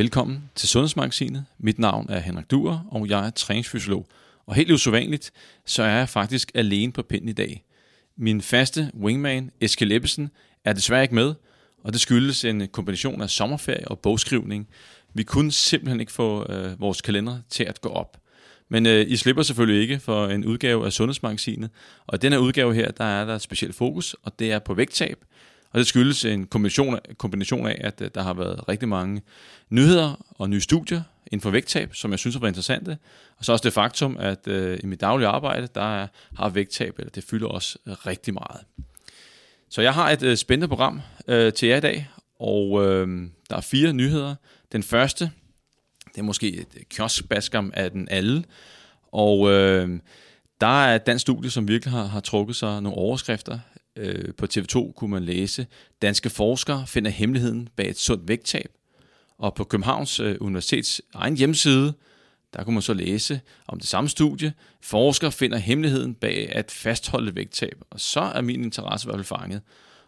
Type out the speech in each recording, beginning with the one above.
Velkommen til Sundhedsmagasinet. Mit navn er Henrik Duer, og jeg er træningsfysiolog. Og helt usædvanligt, så er jeg faktisk alene på pinden i dag. Min faste wingman, Eskild Ebbesen, er desværre ikke med, og det skyldes en kombination af sommerferie og bogskrivning. Vi kunne simpelthen ikke få øh, vores kalender til at gå op. Men øh, I slipper selvfølgelig ikke for en udgave af Sundhedsmagasinet. Og i den her udgave her, der er der et specielt fokus, og det er på vægttab. Og det skyldes en kombination af, kombination af, at øh, der har været rigtig mange nyheder og nye studier inden for vægttab, som jeg synes har været interessante. Og så også det faktum, at øh, i mit daglige arbejde, der er, har vægttab, eller det fylder også øh, rigtig meget. Så jeg har et øh, spændende program øh, til jer i dag, og øh, der er fire nyheder. Den første, det er måske et øh, kioskbaskam af den alle, og øh, der er et dansk studie, som virkelig har, har trukket sig nogle overskrifter. Øh, på TV2 kunne man læse, danske forskere finder hemmeligheden bag et sundt vægttab. Og på Københavns øh, Universitets egen hjemmeside, der kunne man så læse om det samme studie. Forskere finder hemmeligheden bag at fastholde vægttab. Og så er min interesse i hvert fald fanget.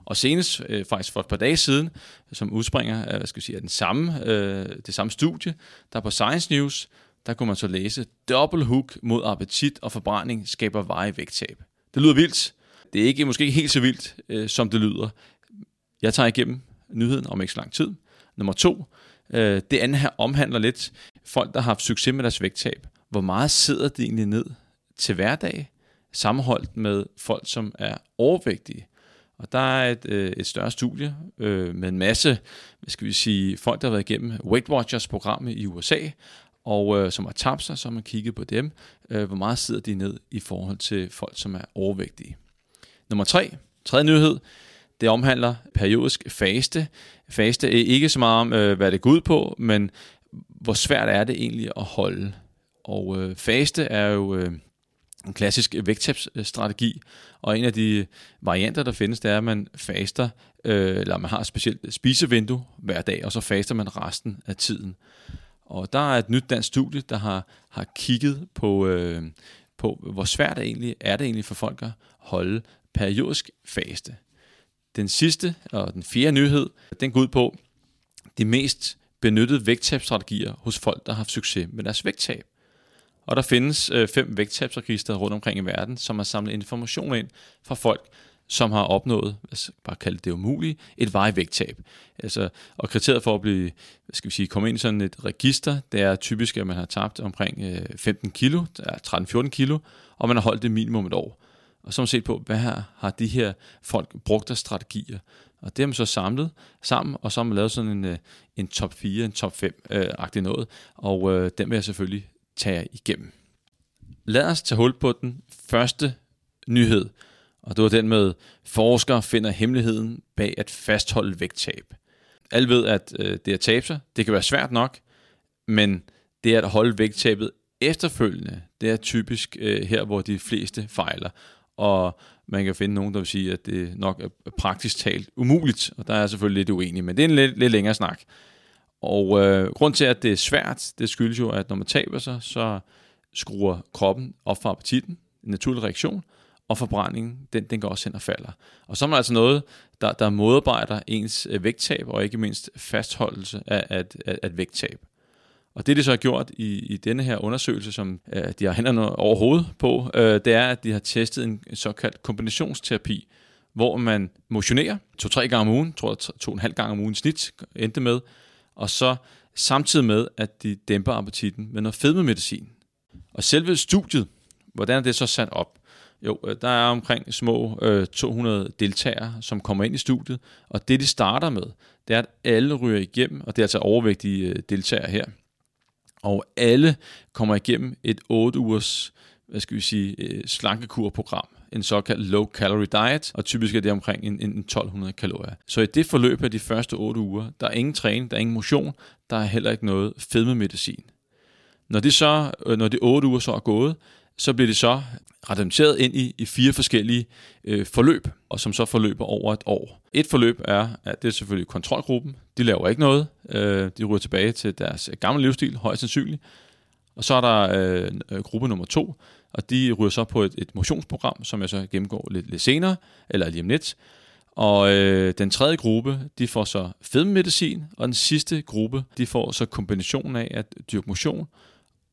Og senest, øh, faktisk for et par dage siden, som udspringer af, hvad skal jeg sige, af den samme, øh, det samme studie, der på Science News, der kunne man så læse, dobbelt hook mod appetit og forbrænding skaber veje vægttab. Det lyder vildt. Det er ikke, måske ikke helt så vildt, øh, som det lyder. Jeg tager igennem nyheden om ikke så lang tid. Nummer to, øh, det andet her omhandler lidt folk, der har haft succes med deres vægttab. Hvor meget sidder de egentlig ned til hverdag, sammenholdt med folk, som er overvægtige? Og der er et, øh, et større studie øh, med en masse, hvad skal vi sige, folk, der har været igennem Weight Watchers programmet i USA, og øh, som har tabt sig, så har man kigget på dem, øh, hvor meget sidder de ned i forhold til folk, som er overvægtige. Nummer tre, tredje nyhed, det omhandler periodisk faste. Faste er ikke så meget om, øh, hvad det går ud på, men hvor svært er det egentlig at holde. Og øh, faste er jo øh, en klassisk vægttabsstrategi, og en af de varianter, der findes, det er, at man faster, øh, eller man har et specielt spisevindue hver dag, og så faster man resten af tiden. Og der er et nyt dansk studie, der har, har kigget på, øh, på, hvor svært det egentlig er det egentlig for folk at holde periodisk faste. Den sidste og den fjerde nyhed, den går ud på de mest benyttede vægttabsstrategier hos folk, der har haft succes med deres vægttab. Og der findes øh, fem vægttabsregister rundt omkring i verden, som har samlet information ind fra folk, som har opnået, hvad skal bare kalde det umuligt, et vejvægttab. Altså, og kriteriet for at blive, hvad skal vi sige, komme ind i sådan et register, det er typisk, at man har tabt omkring øh, 15 kilo, 13-14 kilo, og man har holdt det minimum et år. Og så har man set på, hvad her har de her folk brugt af strategier. Og det har man så samlet sammen, og så har man lavet sådan en, øh, en top 4, en top 5-agtig øh, noget. Og øh, den vil jeg selvfølgelig tage igennem. Lad os tage hul på den første nyhed, og det var den med, forskere finder hemmeligheden bag at fastholde vægttab. Alle ved, at øh, det at tabe sig, det kan være svært nok, men det at holde vægttabet efterfølgende, det er typisk øh, her, hvor de fleste fejler. Og man kan finde nogen, der vil sige, at det nok er praktisk talt umuligt, og der er selvfølgelig lidt uenig, men det er en lidt, lidt længere snak. Og øh, grund til, at det er svært, det skyldes jo, at når man taber sig, så skruer kroppen op for appetitten, en naturlig reaktion, og forbrændingen, den, den går også hen og falder. Og så er man altså noget, der, der modarbejder ens øh, vægttab, og ikke mindst fastholdelse af, af, af, af vægttab. Og det, de så har gjort i, i denne her undersøgelse, som øh, de har hænderne over hovedet på, øh, det er, at de har testet en, såkaldt kombinationsterapi, hvor man motionerer to-tre gange om ugen, tror jeg to-en-halv gange om ugen snit endte med, og så samtidig med, at de dæmper appetitten med noget fedmemedicin. Og selve studiet, hvordan er det så sat op? Jo, øh, der er omkring små øh, 200 deltagere, som kommer ind i studiet, og det de starter med, det er, at alle ryger igennem, og det er altså overvægtige øh, deltagere her, og alle kommer igennem et 8 ugers hvad skal vi sige, øh, slankekurprogram, en såkaldt low calorie diet, og typisk er det omkring en, en 1200 kalorier. Så i det forløb af de første 8 uger, der er ingen træning, der er ingen motion, der er heller ikke noget fedmemedicin. Når det så, øh, når de 8 uger så er gået, så bliver det så randomiseret ind i, i fire forskellige øh, forløb, og som så forløber over et år. Et forløb er, at det er selvfølgelig kontrolgruppen. De laver ikke noget. Øh, de ryger tilbage til deres øh, gamle livsstil, højst sandsynligt. Og så er der øh, gruppe nummer to, og de ryger så på et, et motionsprogram, som jeg så gennemgår lidt, lidt senere, eller lige om lidt. Og øh, den tredje gruppe, de får så fedmemedicin, og den sidste gruppe, de får så kombinationen af at dyrke motion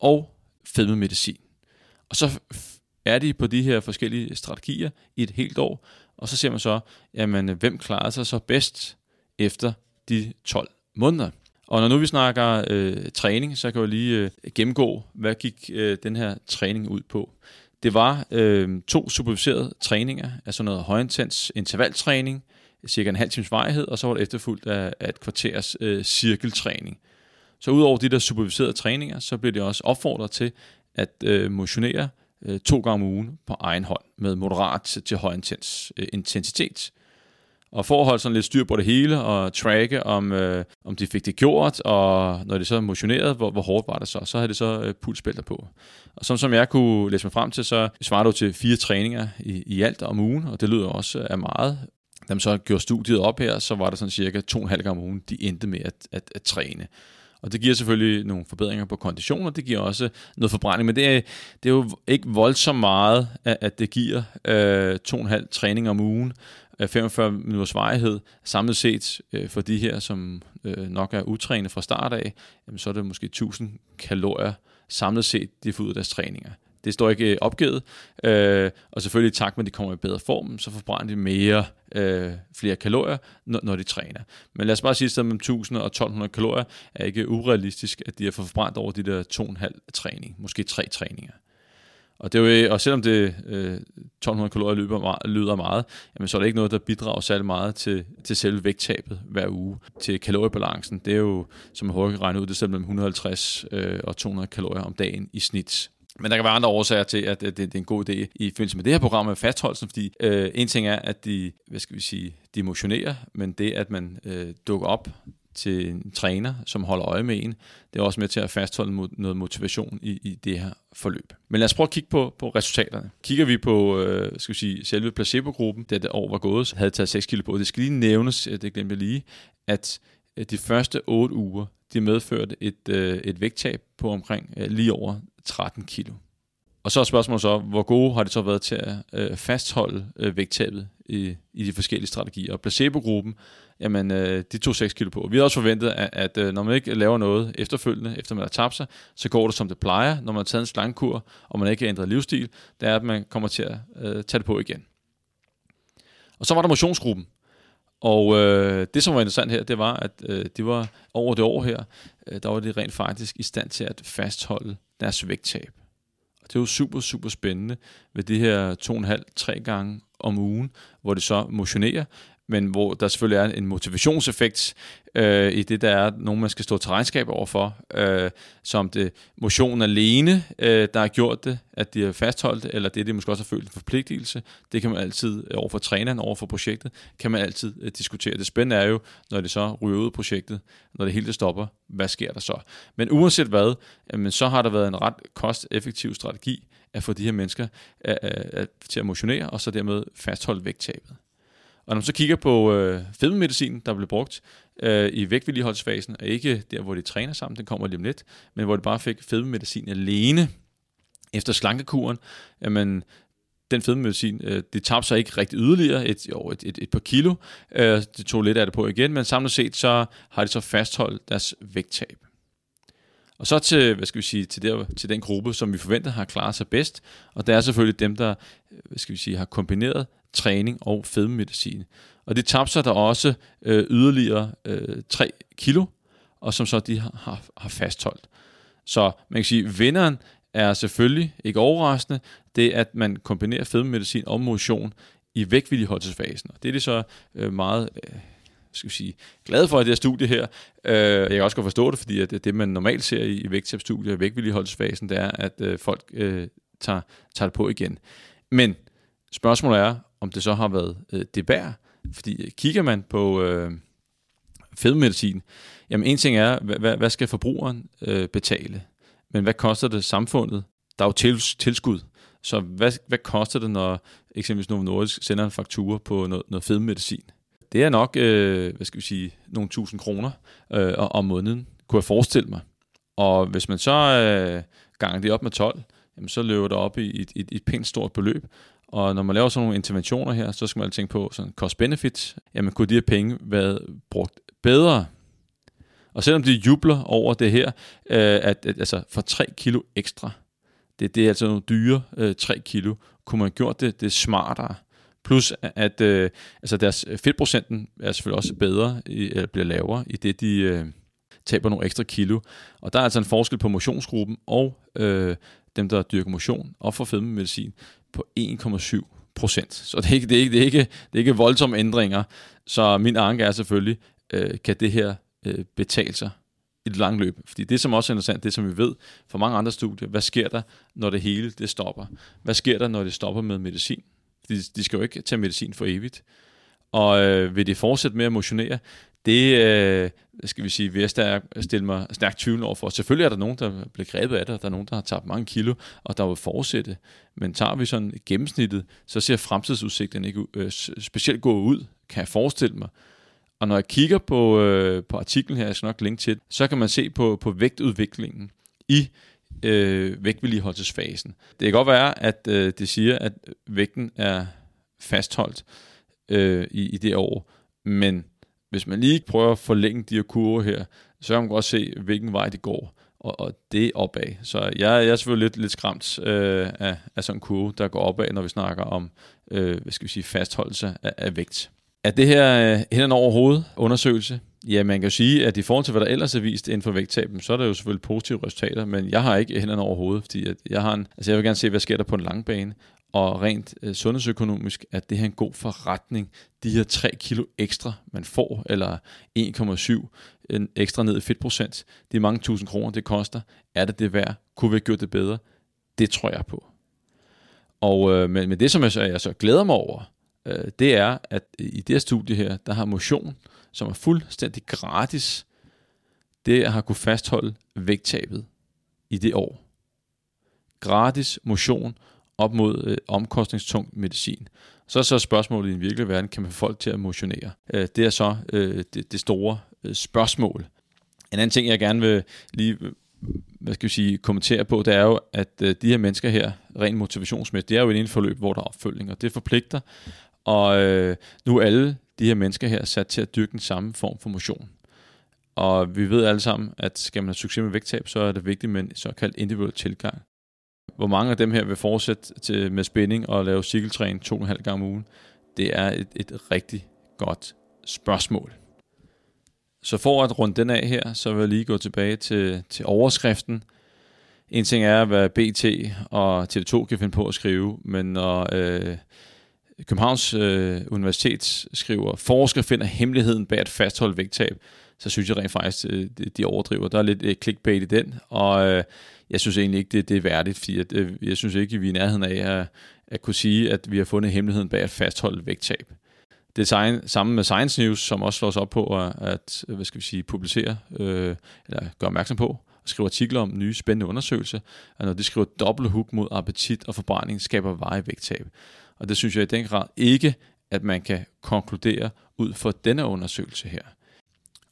og fedmemedicin. Og så er de på de her forskellige strategier i et helt år, og så ser man så, jamen, hvem klarer sig så bedst efter de 12 måneder. Og når nu vi snakker øh, træning, så kan jeg lige øh, gennemgå, hvad gik øh, den her træning ud på. Det var øh, to superviserede træninger, altså noget højintens intervaltræning, cirka en halv times vejhed, og så var det efterfulgt af, af et kvarters øh, cirkeltræning. Så udover de der superviserede træninger, så blev det også opfordret til at øh, motionere øh, to gange om ugen på egen hånd med moderat til høj intens, øh, intensitet. Og for at holde sådan lidt styr på det hele og tracke, om, øh, om de fik det gjort, og når de så motionerede, hvor, hvor hårdt var det så, så havde det så øh, pulsbælter på. Og som, som jeg kunne læse mig frem til, så svarer du til fire træninger i, i alt om ugen, og det lyder også øh, af meget. Da man så gjorde studiet op her, så var der sådan cirka to og en halv gange om ugen, de endte med at, at, at træne. Og det giver selvfølgelig nogle forbedringer på kondition, og det giver også noget forbrænding. Men det er, det er jo ikke voldsomt meget, at det giver øh, to og en halv træning om ugen. Øh, 45 minutters varighed samlet set øh, for de her, som øh, nok er utrænede fra start af, jamen, så er det måske 1000 kalorier samlet set, de får ud af deres træninger. Det står ikke øh, opgivet, øh, og selvfølgelig i takt med, at de kommer i bedre form, så forbrænder de mere, øh, flere kalorier, når, når de træner. Men lad os bare sige, at mellem 1000 og 1200 kalorier er ikke urealistisk, at de har forbrændt over de der 2,5 træning, måske tre træninger. Og, det er jo, øh, og selvom det øh, 1200 kalorier løber meget, lyder meget, jamen, så er det ikke noget, der bidrager særlig meget til, til selve vægttabet hver uge. Til kaloriebalancen, det er jo, som man hurtigt kan regne ud, det er mellem 150 øh, og 200 kalorier om dagen i snit. Men der kan være andre årsager til, at det, det er en god idé i forbindelse med det her program med fastholdelsen, fordi øh, en ting er, at de, hvad skal vi sige, de emotionerer, men det, at man øh, dukker op til en træner, som holder øje med en. Det er også med til at fastholde noget motivation i, i det her forløb. Men lad os prøve at kigge på, på resultaterne. Kigger vi på øh, skal vi sige, selve placebo-gruppen, det år var gået, havde taget 6 kilo på. Det skal lige nævnes, øh, det glemte jeg lige, at øh, de første 8 uger, de medførte et, øh, et vægttab på omkring øh, lige over 13 kilo. Og så er spørgsmålet så, hvor gode har det så været til at øh, fastholde øh, vægttabet i, i de forskellige strategier. Og placebo-gruppen, jamen, øh, de tog 6 kilo på. Vi havde også forventet, at, at øh, når man ikke laver noget efterfølgende, efter man har tabt sig, så går det som det plejer, når man har taget en slangkur, og man ikke har ændret livsstil, det er, at man kommer til at øh, tage det på igen. Og så var der motionsgruppen. Og øh, det, som var interessant her, det var, at øh, det var over det år her, øh, der var de rent faktisk i stand til at fastholde deres vægttab. Og det er jo super, super spændende ved det her 2,5-3 gange om ugen, hvor det så motionerer, men hvor der selvfølgelig er en motivationseffekt øh, i det, der er nogen, man skal stå til regnskab overfor, øh, som det motion alene, øh, der har gjort det, at de har fastholdt det, eller det, de måske også har følt en forpligtelse, det kan man altid øh, over for træneren, over for projektet, kan man altid øh, diskutere. Det spændende er jo, når det så ryger ud af projektet, når det hele stopper, hvad sker der så? Men uanset hvad, øh, så har der været en ret kosteffektiv strategi at få de her mennesker øh, øh, øh til at motionere, og så dermed fastholde vægttabet. Og når man så kigger på øh, fedmemedicin, der blev brugt øh, i vægtvedligeholdsfasen, og ikke der, hvor de træner sammen, den kommer lige om lidt, men hvor de bare fik fedmemedicin alene efter slankekuren, jamen, den fedmemedicin, øh, det tabte sig ikke rigtig yderligere, et, jo, et, et, et par kilo. Øh, det tog lidt af det på igen, men samlet set, så har de så fastholdt deres vægttab. Og så til, hvad skal vi sige, til, der, til den gruppe, som vi forventer har klaret sig bedst, og det er selvfølgelig dem, der hvad skal vi sige, har kombineret træning og fedmemedicin. Og det tabte sig der også øh, yderligere øh, 3 kilo, og som så de har, har fastholdt. Så man kan sige, at vinderen er selvfølgelig ikke overraskende, det at man kombinerer fedmemedicin og motion i vægtvilligholdelsesfasen. Og det er det så øh, meget øh, skal vi sige, glad for, at det her studie her. Øh, jeg kan også godt forstå det, fordi at det, man normalt ser i, i vægttabstudier, i vægtvilligholdelsesfasen, det er, at øh, folk øh, tager, tager det på igen. Men spørgsmålet er, om det så har været øh, det værd. Fordi øh, kigger man på øh, fedmedicin, jamen en ting er, hvad, hvad skal forbrugeren øh, betale? Men hvad koster det samfundet? Der er jo til, tilskud. Så hvad, hvad koster det, når eksempelvis Novo Nordisk sender en faktura på noget, noget fedmedicin? Det er nok, øh, hvad skal vi sige, nogle tusind kroner øh, om måneden, kunne jeg forestille mig. Og hvis man så øh, ganger det op med 12, jamen så løber det op i et, et, et pænt stort beløb. Og når man laver sådan nogle interventioner her, så skal man tænke på sådan cost-benefit. Jamen, kunne de her penge været brugt bedre? Og selvom de jubler over det her, øh, at, at altså for 3 kilo ekstra, det, det er altså nogle dyre øh, 3 kilo, kunne man have gjort det, det smartere. Plus at øh, altså deres øh, fedtprocenten er selvfølgelig også bedre, eller bliver lavere, i det de øh, taber nogle ekstra kilo. Og der er altså en forskel på motionsgruppen og øh, dem, der dyrker motion og får fedmemedicin på 1,7 procent. Så det er, ikke, det, er ikke, det, er ikke, det er ikke voldsomme ændringer. Så min anke er selvfølgelig, øh, kan det her øh, betale sig i det lange løb. Fordi det, som også er interessant, det som vi ved fra mange andre studier, hvad sker der, når det hele det stopper? Hvad sker der, når det stopper med medicin? De, de skal jo ikke tage medicin for evigt. Og øh, vil de fortsætte med at motionere? Det øh, skal vi sige, vil jeg stille mig stærkt tvivl over for. Selvfølgelig er der nogen, der bliver grebet af det, og der er nogen, der har tabt mange kilo, og der vil fortsætte. Men tager vi sådan gennemsnittet, så ser fremtidsudsigten ikke øh, specielt gå ud, kan jeg forestille mig. Og når jeg kigger på, øh, på artiklen her, jeg skal nok linke til, så kan man se på, på vægtudviklingen i øh, vægtvedligeholdelsesfasen. Det kan godt være, at øh, det siger, at vægten er fastholdt øh, i, i det år, men hvis man lige prøver at forlænge de her kurver her, så kan man godt se, hvilken vej det går, og, og det er opad. Så jeg, jeg er selvfølgelig lidt, lidt skræmt øh, af, af sådan en kurve, der går opad, når vi snakker om øh, hvad skal vi sige, fastholdelse af, af vægt. Er det her øh, hen over hovedet undersøgelse? Ja, man kan jo sige, at i forhold til, hvad der ellers er vist inden for vægttab, så er der jo selvfølgelig positive resultater, men jeg har ikke hænderne over hovedet, fordi at jeg, har en, altså jeg vil gerne se, hvad sker der på en lang bane, og rent øh, sundhedsøkonomisk, at det her er en god forretning. De her 3 kilo ekstra, man får, eller 1,7 en ekstra ned i fedtprocent, de mange tusind kroner, det koster. Er det det værd? Kunne vi have gjort det bedre? Det tror jeg på. Og øh, men, men det, som jeg så, jeg så glæder mig over, øh, det er, at i det her studie her, der har motion, som er fuldstændig gratis, det har kunne fastholde vægttabet i det år. Gratis motion op mod øh, omkostningstung medicin. Så er så spørgsmålet i den virkelige verden, kan man få folk til at motionere? Øh, det er så øh, det, det store øh, spørgsmål. En anden ting, jeg gerne vil lige øh, hvad skal vi sige, kommentere på, det er jo, at øh, de her mennesker her, rent motivationsmæssigt, det er jo et forløb, hvor der er opfølgning, og det forpligter. Og øh, nu er alle de her mennesker her sat til at dyrke den samme form for motion. Og vi ved alle sammen, at skal man have succes med vægttab, så er det vigtigt med en såkaldt individuel tilgang. Hvor mange af dem her vil fortsætte til, med spænding og lave cykeltræning to og en halv gang om ugen? Det er et, et rigtig godt spørgsmål. Så for at runde den af her, så vil jeg lige gå tilbage til, til overskriften. En ting er, hvad BT og TV2 kan finde på at skrive, men når øh, Københavns øh, Universitet skriver, forsker finder hemmeligheden bag at fastholde vægttab, så synes jeg rent faktisk, øh, de overdriver. Der er lidt øh, clickbait i den, og øh, jeg synes egentlig ikke, det, det er værdigt, fordi at, øh, jeg synes ikke, at vi er i nærheden af at, at kunne sige, at vi har fundet hemmeligheden bag at fastholde vægttab. Det er sammen med Science News, som også slår sig op på at, at hvad skal vi sige, publicere, øh, eller gøre opmærksom på, og skrive artikler om nye spændende undersøgelser, at når de skriver dobbelt hook mod appetit og forbrænding, skaber veje vægttab. Og det synes jeg i den grad ikke, at man kan konkludere ud fra denne undersøgelse her.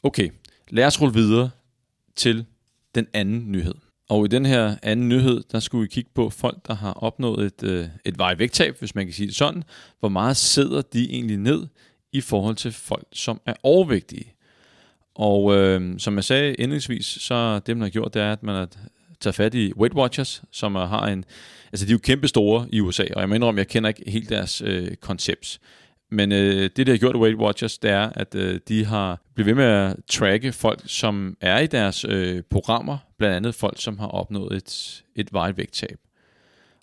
Okay, lad os rulle videre til den anden nyhed. Og i den her anden nyhed, der skulle vi kigge på folk, der har opnået et, øh, et vejvægttab, hvis man kan sige det sådan. Hvor meget sidder de egentlig ned i forhold til folk, som er overvægtige? Og øh, som jeg sagde indledningsvis, så det man har gjort, det er, at man har taget fat i Weight Watchers, som har en... Altså de er jo kæmpe store i USA, og jeg mener om, jeg kender ikke helt deres øh, koncept. Men øh, det, de har gjort Weight Watchers, det er, at øh, de har blivet ved med at tracke folk, som er i deres øh, programmer, blandt andet folk, som har opnået et, et vejvægttab.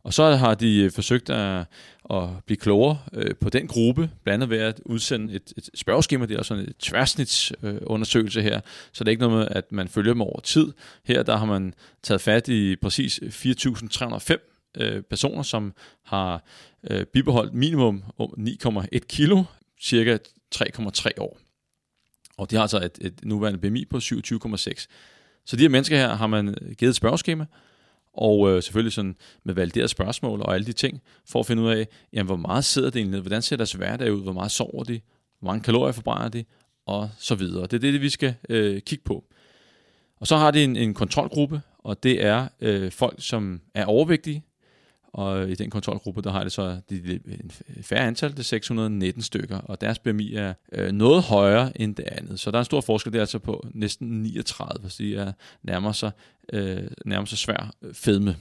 Og så har de øh, forsøgt at, at blive klogere øh, på den gruppe, blandt andet ved at udsende et, et spørgeskema, det er sådan et tværsnitsundersøgelse øh, her, så det er ikke noget med, at man følger dem over tid. Her der har man taget fat i præcis 4.305 øh, personer, som har øh, bibeholdt minimum 9,1 kilo, cirka 3,3 år. Og de har altså et, et nuværende BMI på 27,6. Så de her mennesker her har man øh, givet et spørgeskema, og øh, selvfølgelig sådan med valideret spørgsmål og alle de ting, for at finde ud af, jamen, hvor meget sidder det egentlig, hvordan ser deres hverdag ud, hvor meget sover de, hvor mange kalorier forbrænder de, og så videre. Det er det, vi skal øh, kigge på. Og så har de en, en kontrolgruppe, og det er øh, folk, som er overvægtige, og i den kontrolgruppe, der har det så de, en færre antal, det er 619 stykker, og deres BMI er øh, noget højere end det andet. Så der er en stor forskel, det er altså på næsten 39, så de er nærmer sig, øh, nærmer sig svær øh, fedme.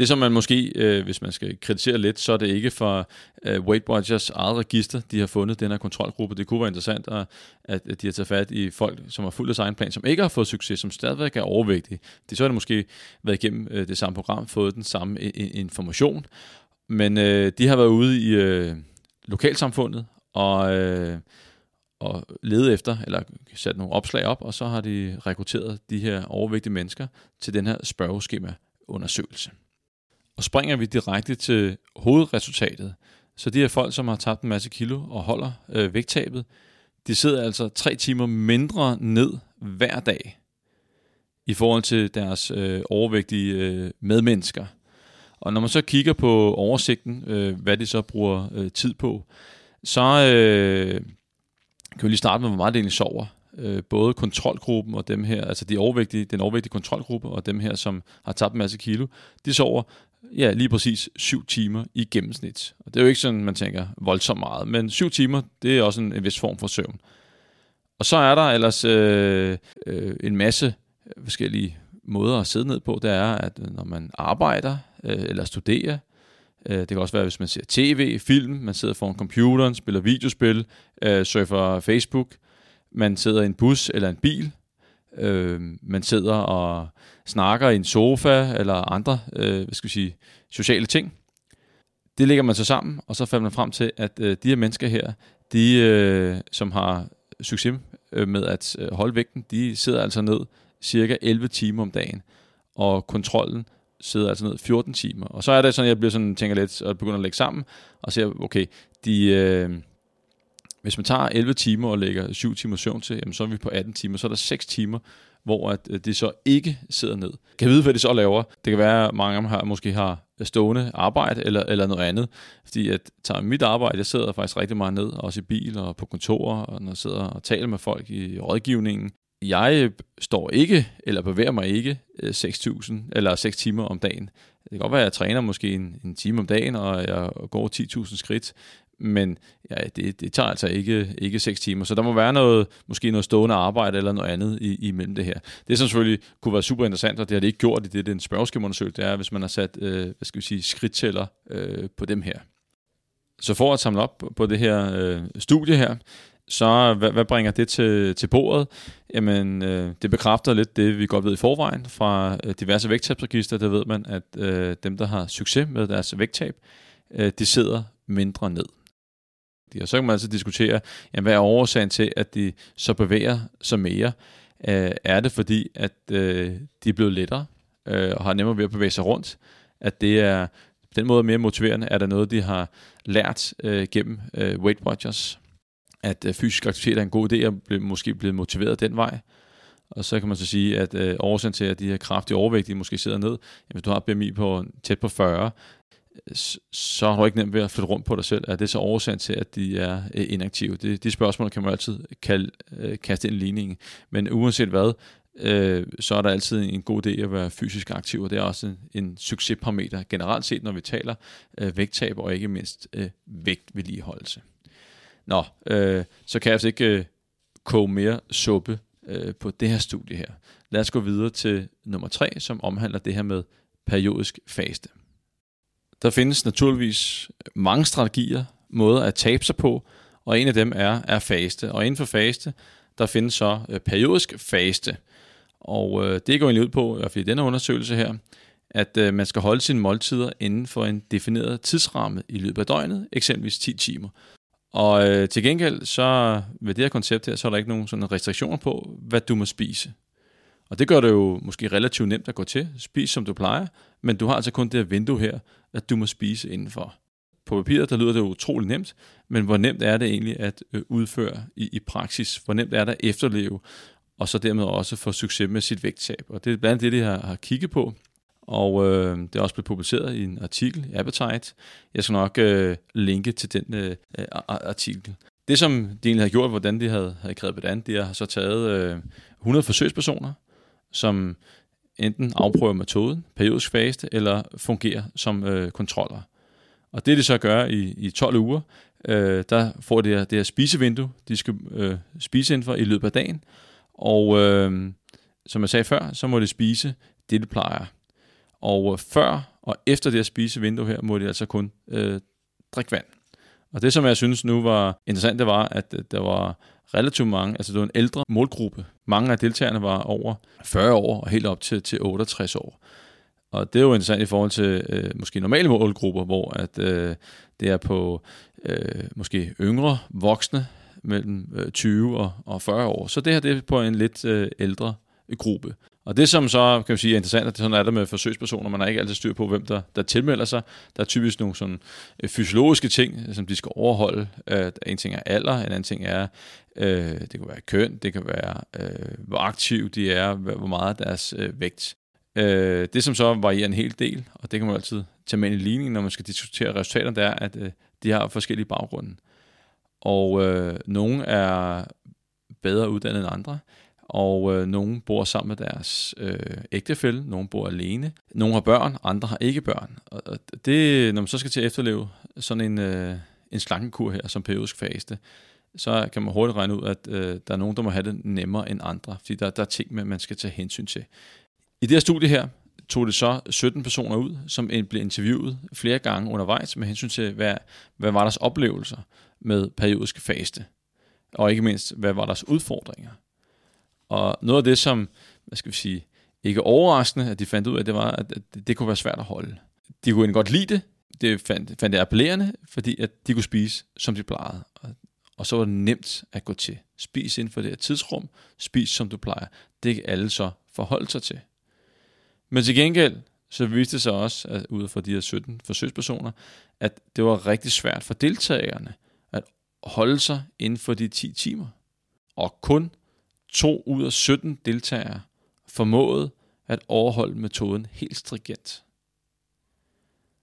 Det som man måske, øh, hvis man skal kritisere lidt, så er det ikke for øh, Weight Watchers eget register, de har fundet den her kontrolgruppe. Det kunne være interessant, at, at de har taget fat i folk, som har fulgt deres egen plan, som ikke har fået succes, som stadigvæk er overvægtige. Det så har det måske været igennem øh, det samme program, fået den samme øh, øh, information, men øh, de har været ude i øh, lokalsamfundet og, øh, og lede efter, eller sat nogle opslag op, og så har de rekrutteret de her overvægtige mennesker til den her spørgeskema-undersøgelse. Og springer vi direkte til hovedresultatet, så de her folk, som har tabt en masse kilo og holder øh, vægttabet, de sidder altså tre timer mindre ned hver dag i forhold til deres øh, overvægtige øh, medmennesker. Og når man så kigger på oversigten, øh, hvad de så bruger øh, tid på, så øh, kan vi lige starte med, hvor meget det egentlig sover. Øh, både kontrolgruppen og dem her, altså de overvægtige, den overvægtige kontrolgruppe og dem her, som har tabt en masse kilo, de sover ja, lige præcis 7 timer i gennemsnit. Og det er jo ikke sådan, man tænker voldsomt meget, men 7 timer, det er også en, en vis form for søvn. Og så er der ellers øh, øh, en masse forskellige måder at sidde ned på. Det er, at når man arbejder øh, eller studerer, øh, det kan også være, hvis man ser tv, film, man sidder foran computeren, spiller videospil, øh, surfer Facebook, man sidder i en bus eller en bil, øh, man sidder og snakker i en sofa eller andre øh, hvad skal vi sige, sociale ting. Det lægger man så sammen, og så falder man frem til, at øh, de her mennesker her, de øh, som har succes øh, med at øh, holde vægten, de sidder altså ned cirka 11 timer om dagen, og kontrollen sidder altså ned 14 timer. Og så er det sådan, at jeg bliver sådan, tænker lidt og begynder at lægge sammen, og ser, okay, de, øh, hvis man tager 11 timer og lægger 7 timer søvn til, jamen så er vi på 18 timer, så er der 6 timer, hvor at øh, det så ikke sidder ned. Kan vide, hvad de så laver. Det kan være, at mange af dem har, måske har stående arbejde eller, eller noget andet. Fordi at tager mit arbejde, jeg sidder faktisk rigtig meget ned, også i bil og på kontorer, og når jeg sidder og taler med folk i rådgivningen. Jeg står ikke, eller bevæger mig ikke øh, 6.000 eller 6 timer om dagen. Det kan godt være, at jeg træner måske en, en time om dagen, og jeg går 10.000 skridt, men ja, det, det tager altså ikke, ikke 6 timer, så der må være noget, måske noget stående arbejde eller noget andet i, imellem det her. Det, som selvfølgelig kunne være super interessant, og det har det ikke gjort i det, den spørgeskemaundersøgelse, det er, hvis man har sat øh, hvad skal vi sige, skridttæller øh, på dem her. Så for at samle op på det her øh, studie her, så hvad, hvad bringer det til, til bordet? Jamen, øh, det bekræfter lidt det, vi godt ved i forvejen fra øh, diverse vægttabsregister. Der ved man, at øh, dem, der har succes med deres vægttab, øh, de sidder mindre ned. Og så kan man altså diskutere, jamen, hvad er årsagen til, at de så bevæger sig mere? Øh, er det fordi, at øh, de er blevet lettere øh, og har nemmere ved at bevæge sig rundt? At det er på den måde mere motiverende? Er der noget, de har lært øh, gennem øh, Weight Watchers? At øh, fysisk aktivitet er en god idé, og ble, måske blevet motiveret den vej? Og så kan man så sige, at øh, årsagen til, at de her kraftige overvægtige måske sidder ned, jamen, hvis du har BMI på tæt på 40, så har du ikke nemt ved at flytte rundt på dig selv. Er det så årsagen til, at de er øh, inaktive? Det, de spørgsmål kan man altid kalde, øh, kaste ind i ligningen. Men uanset hvad, øh, så er der altid en god idé at være fysisk aktiv, og det er også en, en succesparameter generelt set, når vi taler øh, vægttab og ikke mindst øh, vægtvedligeholdelse. Nå, øh, så kan jeg altså ikke øh, koge mere suppe øh, på det her studie her. Lad os gå videre til nummer tre, som omhandler det her med periodisk faste. Der findes naturligvis mange strategier, måder at tabe sig på, og en af dem er, er faste. Og inden for faste, der findes så øh, periodisk faste. Og øh, det går egentlig ud på, i hvert fald i denne undersøgelse her, at øh, man skal holde sine måltider inden for en defineret tidsramme i løbet af døgnet, eksempelvis 10 timer. Og øh, til gengæld, så med det her koncept her, så er der ikke nogen sådan restriktioner på, hvad du må spise. Og det gør det jo måske relativt nemt at gå til. Spis som du plejer, men du har altså kun det her vindue her, at du må spise indenfor. På papiret, der lyder det utrolig nemt, men hvor nemt er det egentlig at øh, udføre i, i praksis? Hvor nemt er det at efterleve, og så dermed også få succes med sit vægttab? Og det er blandt andet det, de har, har kigget på, og øh, det er også blevet publiceret i en artikel i Appetite. Jeg skal nok øh, linke til den øh, artikel. Det, som de egentlig har gjort, hvordan de havde, havde grebet det an, de har så taget øh, 100 forsøgspersoner, som enten afprøve metoden, periodisk faste, eller fungere som øh, kontroller. Og det, de så gør i, i 12 uger, øh, der får det her, det her spisevindue, de skal øh, spise indenfor i løbet af dagen. Og øh, som jeg sagde før, så må de spise det, de plejer. Og øh, før og efter det her spisevindue her, må de altså kun øh, drikke vand. Og det, som jeg synes nu var interessant, det var, at der var relativt mange, altså det var en ældre målgruppe. Mange af deltagerne var over 40 år og helt op til, til 68 år. Og det er jo interessant i forhold til øh, måske normale målgrupper, hvor at øh, det er på øh, måske yngre voksne mellem øh, 20 og, og 40 år. Så det her det er på en lidt øh, ældre gruppe. Og det, som så kan man sige, er interessant, at det sådan er det med forsøgspersoner, man har ikke altid styr på, hvem der, der tilmelder sig. Der er typisk nogle sådan øh, fysiologiske ting, som de skal overholde. Øh, en ting er alder, en anden ting er, øh, det kan være køn, det kan være, øh, hvor aktiv de er, hvor meget deres øh, vægt. Øh, det, som så varierer en hel del, og det kan man altid tage med i ligningen, når man skal diskutere resultaterne, det er, at øh, de har forskellige baggrunde. Og øh, nogle er bedre uddannet end andre og øh, nogen bor sammen med deres øh, ægtefælle, nogen bor alene, nogen har børn, andre har ikke børn. Og det, når man så skal til at efterleve sådan en, øh, en slankekur her som periodisk faste, så kan man hurtigt regne ud, at øh, der er nogen, der må have det nemmere end andre, fordi der, der er ting, man skal tage hensyn til. I det her studie her, tog det så 17 personer ud, som blev interviewet flere gange undervejs med hensyn til, hvad, hvad var deres oplevelser med periodisk faste, og ikke mindst, hvad var deres udfordringer. Og noget af det, som, hvad skal vi sige, ikke overraskende, at de fandt ud af, det var, at det, kunne være svært at holde. De kunne godt lide det, det fandt, fandt det appellerende, fordi at de kunne spise, som de plejede. Og, og så var det nemt at gå til. Spis inden for det her tidsrum, spis som du plejer. Det kan alle så forholde sig til. Men til gengæld, så viste det sig også, at ud fra de her 17 forsøgspersoner, at det var rigtig svært for deltagerne at holde sig inden for de 10 timer. Og kun to ud af 17 deltagere formåede at overholde metoden helt stringent.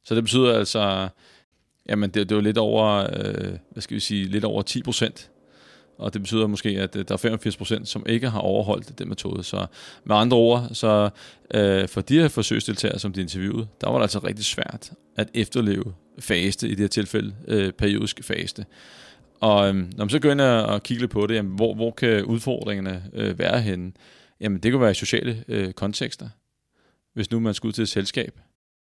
Så det betyder altså, jamen det, det var lidt over, øh, hvad skal vi sige, lidt over 10 procent. Og det betyder måske, at øh, der er 85 procent, som ikke har overholdt den metode. Så med andre ord, så øh, for de her forsøgsdeltagere, som de interviewede, der var det altså rigtig svært at efterleve faste, i det her tilfælde øh, periodisk faste. Og øhm, når man så går ind og kigger lidt på det, jamen, hvor, hvor kan udfordringerne øh, være henne? Jamen, det kan være i sociale øh, kontekster. Hvis nu man skal ud til et selskab.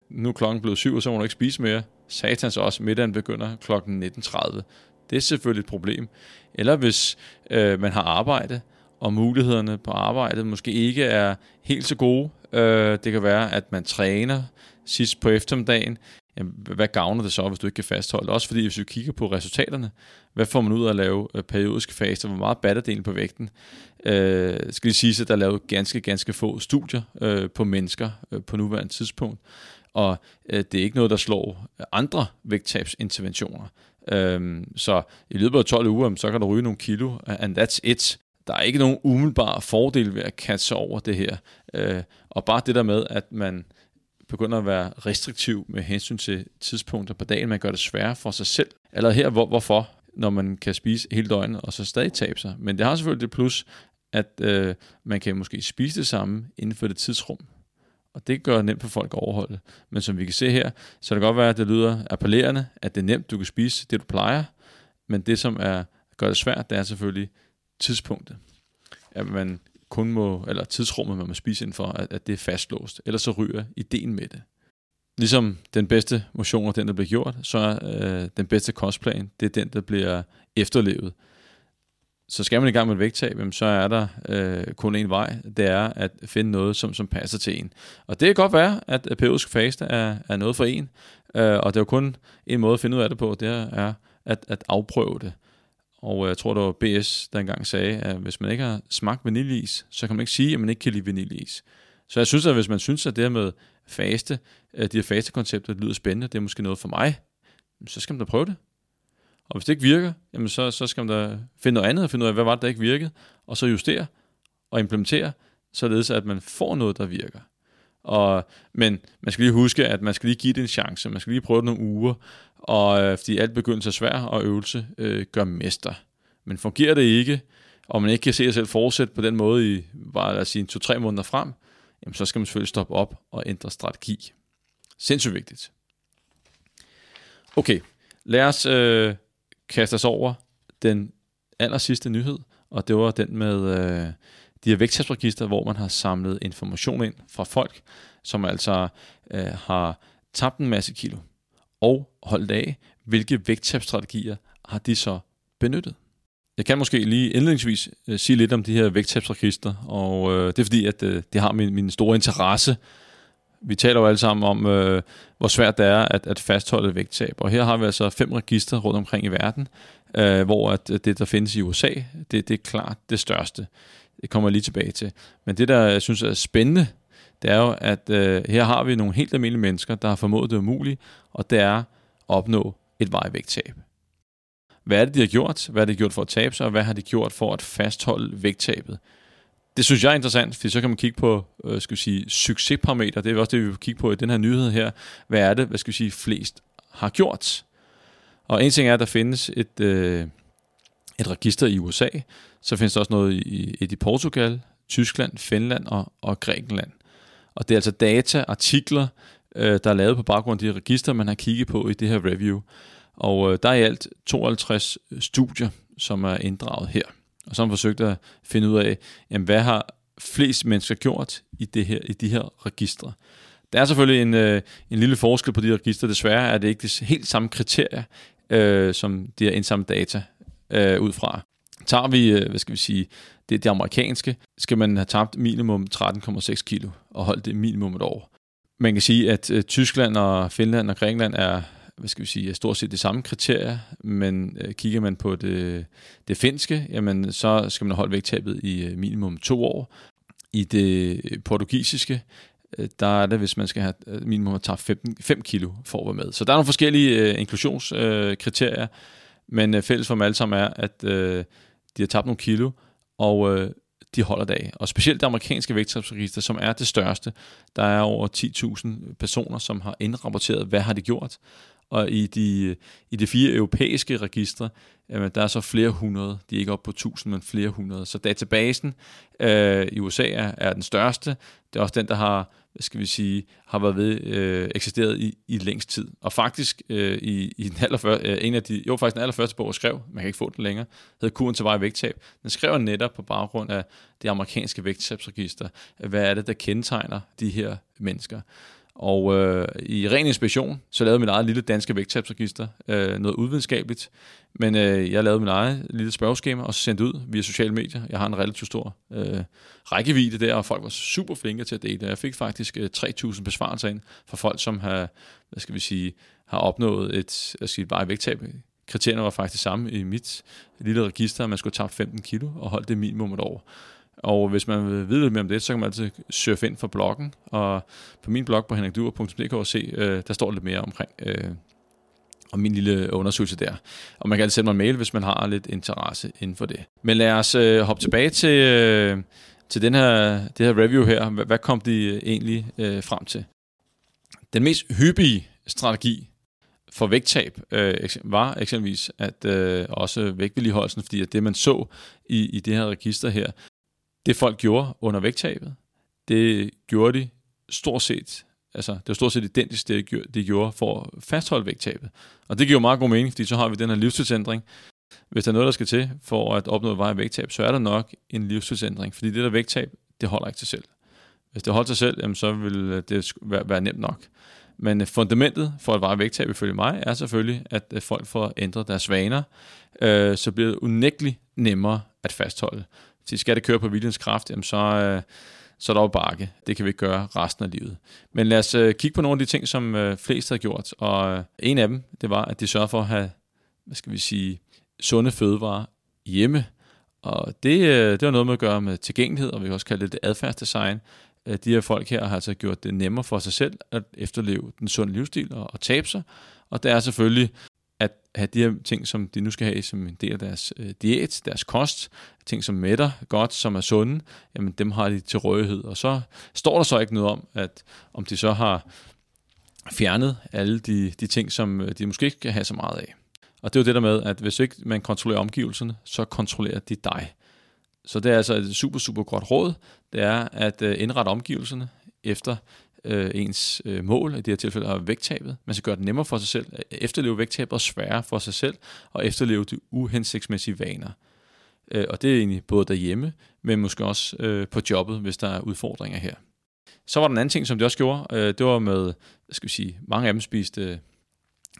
Nu er klokken blevet syv, og så må du ikke spise mere. Satans også, middagen begynder klokken 19.30. Det er selvfølgelig et problem. Eller hvis øh, man har arbejde, og mulighederne på arbejdet måske ikke er helt så gode. Øh, det kan være, at man træner sidst på eftermiddagen, jamen, hvad gavner det så, hvis du ikke kan fastholde det? Også fordi, hvis vi kigger på resultaterne, hvad får man ud af at lave øh, periodiske faser? Hvor meget batterdelen på vægten? Øh, skal lige sige, at der er lavet ganske, ganske få studier øh, på mennesker øh, på nuværende tidspunkt, og øh, det er ikke noget, der slår andre vægttabsinterventioner. Øh, så i løbet af 12 uger, så kan du ryge nogle kilo, and that's it. Der er ikke nogen umiddelbare fordel ved at kaste sig over det her. Øh, og bare det der med, at man begynder at være restriktiv med hensyn til tidspunkter på dagen. Man gør det sværere for sig selv. Eller her, hvor, hvorfor? Når man kan spise hele døgnet og så stadig tabe sig. Men det har selvfølgelig det plus, at øh, man kan måske spise det samme inden for det tidsrum. Og det gør det nemt for folk at overholde. Men som vi kan se her, så kan det godt være, at det lyder appellerende, at det er nemt, du kan spise det, du plejer. Men det, som er, gør det svært, det er selvfølgelig tidspunktet. At man kun må, eller tidsrummet, man må spise inden for, at, at det er fastlåst. Ellers så ryger ideen med det. Ligesom den bedste motion er den, der bliver gjort, så er øh, den bedste kostplan, det er den, der bliver efterlevet. Så skal man i gang med et vægttab, så er der øh, kun en vej, det er at finde noget, som, som passer til en. Og det kan godt være, at periodisk faste er, er noget for en, øh, og det er jo kun en måde at finde ud af det på, det er at, at afprøve det. Og øh, jeg tror, det var BS, der engang sagde, at hvis man ikke har smagt vaniljeis, så kan man ikke sige, at man ikke kan lide vaniljeis. Så jeg synes, at hvis man synes, at det her med faste, øh, de her faste-koncepter lyder spændende, det er måske noget for mig, så skal man da prøve det. Og hvis det ikke virker, jamen så, så skal man da finde noget andet og finde ud af, hvad var det, der ikke virkede, og så justere og implementere, således at man får noget, der virker. Og, men man skal lige huske, at man skal lige give det en chance. Man skal lige prøve det nogle uger, og, øh, fordi alt begyndelse er svært, og øvelse øh, gør mester. Men fungerer det ikke, og man ikke kan se sig selv fortsætte på den måde i bare lad os sige, to-tre måneder frem, jamen så skal man selvfølgelig stoppe op og ændre strategi. Sindssygt vigtigt. Okay, lad os øh, kaste os over den aller sidste nyhed, og det var den med øh, de her vægttabsregister, hvor man har samlet information ind fra folk, som altså øh, har tabt en masse kilo, og holdt af, hvilke vægttabsstrategier har de så benyttet. Jeg kan måske lige indledningsvis øh, sige lidt om de her vægttabsregister, og øh, det er fordi, at øh, det har min, min store interesse. Vi taler jo alle sammen om, øh, hvor svært det er at, at fastholde vægttab, og her har vi altså fem register rundt omkring i verden, øh, hvor at det, der findes i USA, det, det er klart det største. Det kommer jeg lige tilbage til. Men det, der jeg synes er spændende, det er jo, at øh, her har vi nogle helt almindelige mennesker, der har formået det umuligt, og det er at opnå et vejvægttab. Hvad er det, de har gjort? Hvad har de gjort for at tabe sig, og hvad har de gjort for at fastholde vægttabet? Det synes jeg er interessant, for så kan man kigge på øh, skal vi sige, succesparameter. Det er også det, vi vil kigge på i den her nyhed her. Hvad er det, hvad skal vi sige, flest har gjort? Og en ting er, at der findes et, øh, et register i USA. Så findes der også noget i, et i Portugal, Tyskland, Finland og, og Grækenland. Og det er altså data, artikler, øh, der er lavet på baggrund af de register, man har kigget på i det her review. Og øh, der er i alt 52 øh, studier, som er inddraget her. Og så har man forsøgt at finde ud af, jamen, hvad har flest mennesker gjort i, det her, i de her registre. Der er selvfølgelig en, øh, en lille forskel på de registre. Desværre er det ikke det helt samme kriterie, øh, som de har indsamlet data øh, ud fra. Tager vi, øh, hvad skal vi sige, det, det amerikanske, skal man have tabt minimum 13,6 kilo og holdt det minimum et år. Man kan sige, at øh, Tyskland og Finland og Grækenland er hvad skal vi sige, stort set de samme kriterier, men øh, kigger man på det, det finske, jamen så skal man have holdt vægttabet i øh, minimum to år. I det øh, portugisiske, øh, der er det, hvis man skal have øh, minimum at tage 5 kilo for at være med. Så der er nogle forskellige øh, inklusionskriterier, øh, men øh, fælles for dem alle sammen er, at øh, de har tabt nogle kilo, og øh, de holder dag. Og specielt det amerikanske vægttabsregister, som er det største, der er over 10.000 personer, som har indrapporteret, hvad har de gjort. Og i de, i de fire europæiske registre, jamen, der er så flere hundrede. De er ikke op på 1000, men flere hundrede. Så databasen øh, i USA er, er den største. Det er også den, der har, hvad skal vi sige, har været ved, øh, eksisteret i, i længst tid. Og faktisk øh, i, i den allerførste, øh, en af de, jo faktisk den allerførste bog, jeg skrev, man kan ikke få den længere, hedder Kuren til vej vægttab. Den skrev netop på baggrund af det amerikanske vægttabsregister. Hvad er det, der kendetegner de her mennesker? Og øh, i ren inspiration, så lavede jeg mit eget lille danske vægttabsregister, øh, noget udvidenskabeligt. Men øh, jeg lavede min eget lille spørgeskema, og sendte ud via sociale medier. Jeg har en relativt stor øh, rækkevidde der, og folk var super flinke til at dele. Jeg fik faktisk øh, 3.000 besvarelser ind fra folk, som har, hvad skal vi sige, har opnået et jeg skal bare vægttab. Kriterierne var faktisk samme i mit lille register, at man skulle tabe 15 kilo og holde det minimum et år. Og hvis man vil vide lidt mere om det, så kan man altid surfe ind for bloggen. Og på min blog på henrikduer.dk og se, øh, der står lidt mere omkring øh, om min lille undersøgelse der. Og man kan altid sende mig en mail, hvis man har lidt interesse inden for det. Men lad os øh, hoppe tilbage til, øh, til den her, det her review her. Hvad, hvad kom de egentlig øh, frem til? Den mest hyppige strategi for vægttab øh, var eksempelvis at øh, også vægtvedligeholdelsen, fordi at det man så i, i det her register her, det folk gjorde under vægttabet, det gjorde de stort set, altså det var stort set identisk det, de gjorde for at fastholde vægttabet. Og det giver jo meget god mening, fordi så har vi den her livsstilsændring. Hvis der er noget, der skal til for at opnå et vej vægttab, så er der nok en livsstilsændring, fordi det der vægttab, det holder ikke til selv. Hvis det holder sig selv, jamen, så vil øh, det være, være nemt nok. Men øh, fundamentet for at veje vægttab ifølge mig er selvfølgelig, at øh, folk får ændret deres vaner, øh, så bliver det unægteligt nemmere at fastholde. Så skal det køre på viljens kraft, jamen så, øh, så er der jo bakke. Det kan vi ikke gøre resten af livet. Men lad os øh, kigge på nogle af de ting, som øh, flest har gjort. Og øh, en af dem, det var, at de sørger for at have, hvad skal vi sige, sunde fødevarer hjemme. Og det, øh, det har noget med at gøre med tilgængelighed, og vi kan også kalde det, adfærdsdesign. Øh, de her folk her har altså gjort det nemmere for sig selv at efterleve den sunde livsstil og, og tabe sig. Og det er selvfølgelig at have de her ting, som de nu skal have som en del af deres øh, diæt, deres kost, ting som mætter godt, som er sunde, jamen dem har de til rådighed. Og så står der så ikke noget om, at om de så har fjernet alle de, de ting, som øh, de måske ikke kan have så meget af. Og det er jo det der med, at hvis ikke man kontrollerer omgivelserne, så kontrollerer de dig. Så det er altså et super, super godt råd, det er at øh, indrette omgivelserne efter øh, ens øh, mål, i det her tilfælde er vægttabet. Man skal gøre det nemmere for sig selv at efterleve vægttabet og sværere for sig selv og efterleve de uhensigtsmæssige vaner. Øh, og det er egentlig både derhjemme, men måske også øh, på jobbet, hvis der er udfordringer her. Så var der en anden ting, som det også gjorde. Øh, det var med, hvad skal vi sige, mange af dem spiste øh,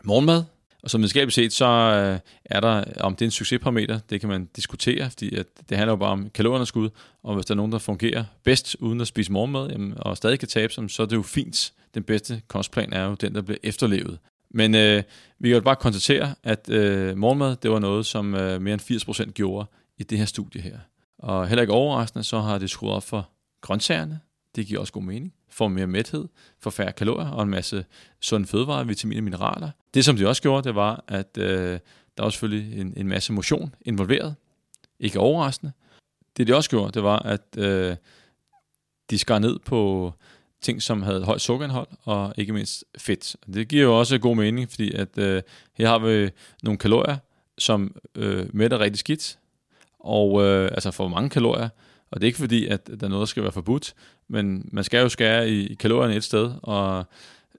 morgenmad. Og som videnskabeligt set, så øh, er der, om det er en succesparameter, det kan man diskutere, fordi at det handler jo bare om kalorieunderskud, og hvis der er nogen, der fungerer bedst uden at spise morgenmad, jamen, og stadig kan tabe sig, så er det jo fint. Den bedste kostplan er jo den, der bliver efterlevet. Men øh, vi kan jo bare konstatere, at øh, morgenmad, det var noget, som øh, mere end 80% gjorde i det her studie her. Og heller ikke overraskende, så har det skruet op for grøntsagerne. Det giver også god mening. For mere mæthed, for færre kalorier og en masse sunde fødevarer, vitaminer og mineraler. Det, som de også gjorde, det var, at øh, der var selvfølgelig en, en masse motion involveret. Ikke overraskende. Det, de også gjorde, det var, at øh, de skar ned på ting, som havde højt sukkerindhold og ikke mindst fedt. Det giver jo også god mening, fordi at øh, her har vi nogle kalorier, som øh, mætter rigtig skidt, og øh, altså for mange kalorier. Og det er ikke fordi, at der er noget, der skal være forbudt, men man skal jo skære i, i kalorierne et sted, og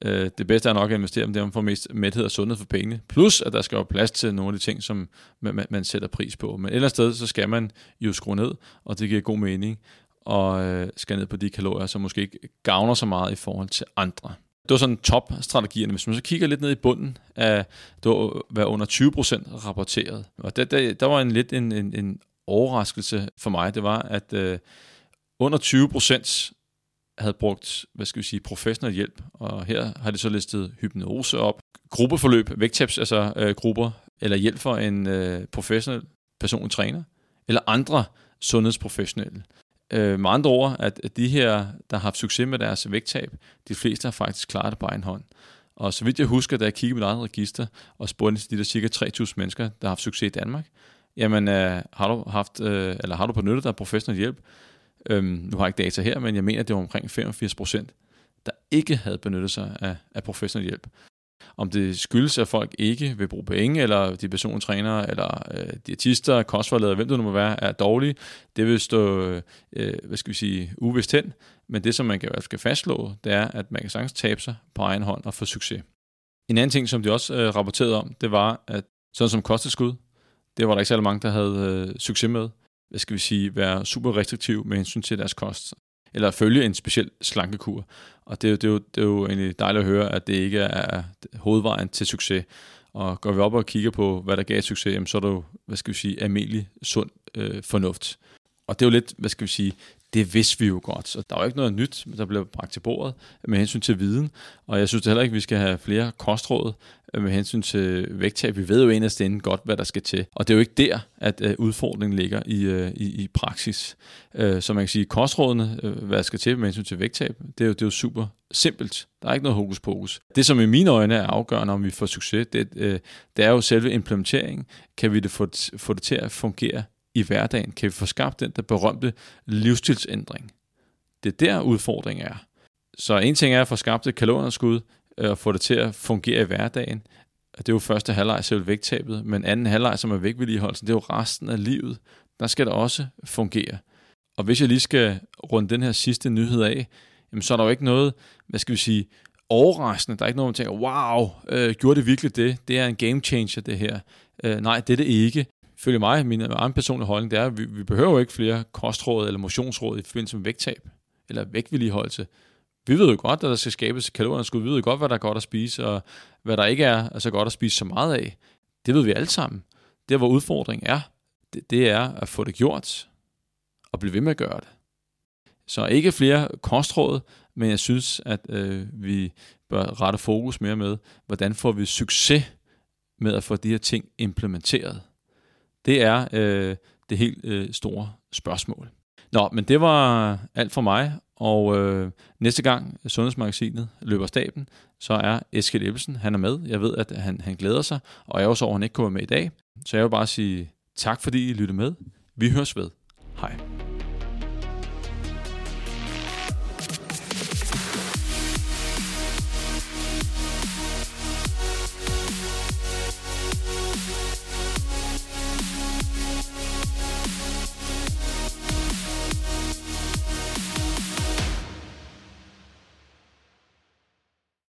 øh, det bedste er nok at investere, dem der, man får mest mæthed og sundhed for pengene. Plus, at der skal være plads til nogle af de ting, som man, man, man sætter pris på. Men et eller andet sted, så skal man jo skrue ned, og det giver god mening, og øh, skal ned på de kalorier, som måske ikke gavner så meget i forhold til andre. Det var sådan top-strategierne. Hvis man så kigger lidt ned i bunden af, det var øh, under 20% rapporteret. Og der, der, der var en lidt en, en, en overraskelse for mig, det var, at øh, under 20 procent havde brugt, hvad skal vi sige, professionel hjælp, og her har det så listet hypnose op, gruppeforløb, vægttabs, altså øh, grupper, eller hjælp for en øh, professionel personlig træner, eller andre sundhedsprofessionelle. Øh, med andre ord, at, at de her, der har haft succes med deres vægttab, de fleste har faktisk klaret det på egen hånd. Og så vidt jeg husker, da jeg kiggede mit eget register og spurgte de der cirka 3.000 mennesker, der har haft succes i Danmark, jamen øh, har du haft, øh, eller har du benyttet dig af professionel hjælp? Øhm, nu har jeg ikke data her, men jeg mener, at det var omkring 85 procent, der ikke havde benyttet sig af, af professionel hjælp. Om det skyldes, at folk ikke vil bruge penge, eller de personlige trænere, eller øh, diætister, kostforledere, hvem det nu må være, er dårlige, det vil stå, øh, hvad skal vi sige, uvist hen. Men det, som man kan, skal fastslå, det er, at man kan sagtens tabe sig på egen hånd og få succes. En anden ting, som de også øh, rapporterede om, det var, at sådan som kosteskud, det var der ikke særlig mange, der havde øh, succes med. Hvad skal vi sige, være super restriktiv med hensyn til deres kost. Eller følge en speciel slankekur. Og det er, jo, det, er jo, det er jo egentlig dejligt at høre, at det ikke er hovedvejen til succes. Og går vi op og kigger på, hvad der gav succes, jamen, så er der jo, hvad skal vi sige, almindelig sund øh, fornuft. Og det er jo lidt, hvad skal vi sige, det vidste vi jo godt. Så der var ikke noget nyt, der blev bragt til bordet med hensyn til viden. Og jeg synes det heller ikke, at vi skal have flere kostråd med hensyn til vægttab. Vi ved jo inderst af godt, hvad der skal til. Og det er jo ikke der, at øh, udfordringen ligger i, øh, i, i praksis. Øh, så man kan sige, kostrådene, hvad der skal til med hensyn til vægttab, det er jo, det er jo super simpelt. Der er ikke noget hokus pokus. Det, som i mine øjne er afgørende, om vi får succes, det, det er jo selve implementeringen. Kan vi det få, få det til at fungere i hverdagen? Kan vi få skabt den der berømte livsstilsændring? Det er der udfordringen er. Så en ting er at få skabt et kalorieunderskud øh, og få det til at fungere i hverdagen. Det er jo første halvleg selv vægttabet, men anden halvleg, som er vægtvedligeholdelsen, det er jo resten af livet. Der skal det også fungere. Og hvis jeg lige skal runde den her sidste nyhed af, jamen så er der jo ikke noget, hvad skal vi sige, overraskende. Der er ikke noget, man tænker, wow, øh, gjorde det virkelig det? Det er en game changer, det her. Øh, nej, det er det ikke følge mig, min egen personlige holdning, det er, at vi, vi behøver jo ikke flere kostråd eller motionsråd i forbindelse med vægttab eller vægtvedligeholdelse. Vi ved jo godt, at der skal skabes kalorieunderskud. Vi ved jo godt, hvad der er godt at spise, og hvad der ikke er, altså godt at spise så meget af. Det ved vi alle sammen. Det, hvor udfordringen er, det, det er at få det gjort, og blive ved med at gøre det. Så ikke flere kostråd, men jeg synes, at øh, vi bør rette fokus mere med, hvordan får vi succes med at få de her ting implementeret. Det er øh, det helt øh, store spørgsmål. Nå, men det var alt for mig, og øh, næste gang Sundhedsmagasinet løber staben, så er Eskild Ebbelsen, han er med. Jeg ved, at han, han glæder sig, og jeg er også over, at han ikke kommer med i dag. Så jeg vil bare sige tak, fordi I lyttede med. Vi høres ved. Hej.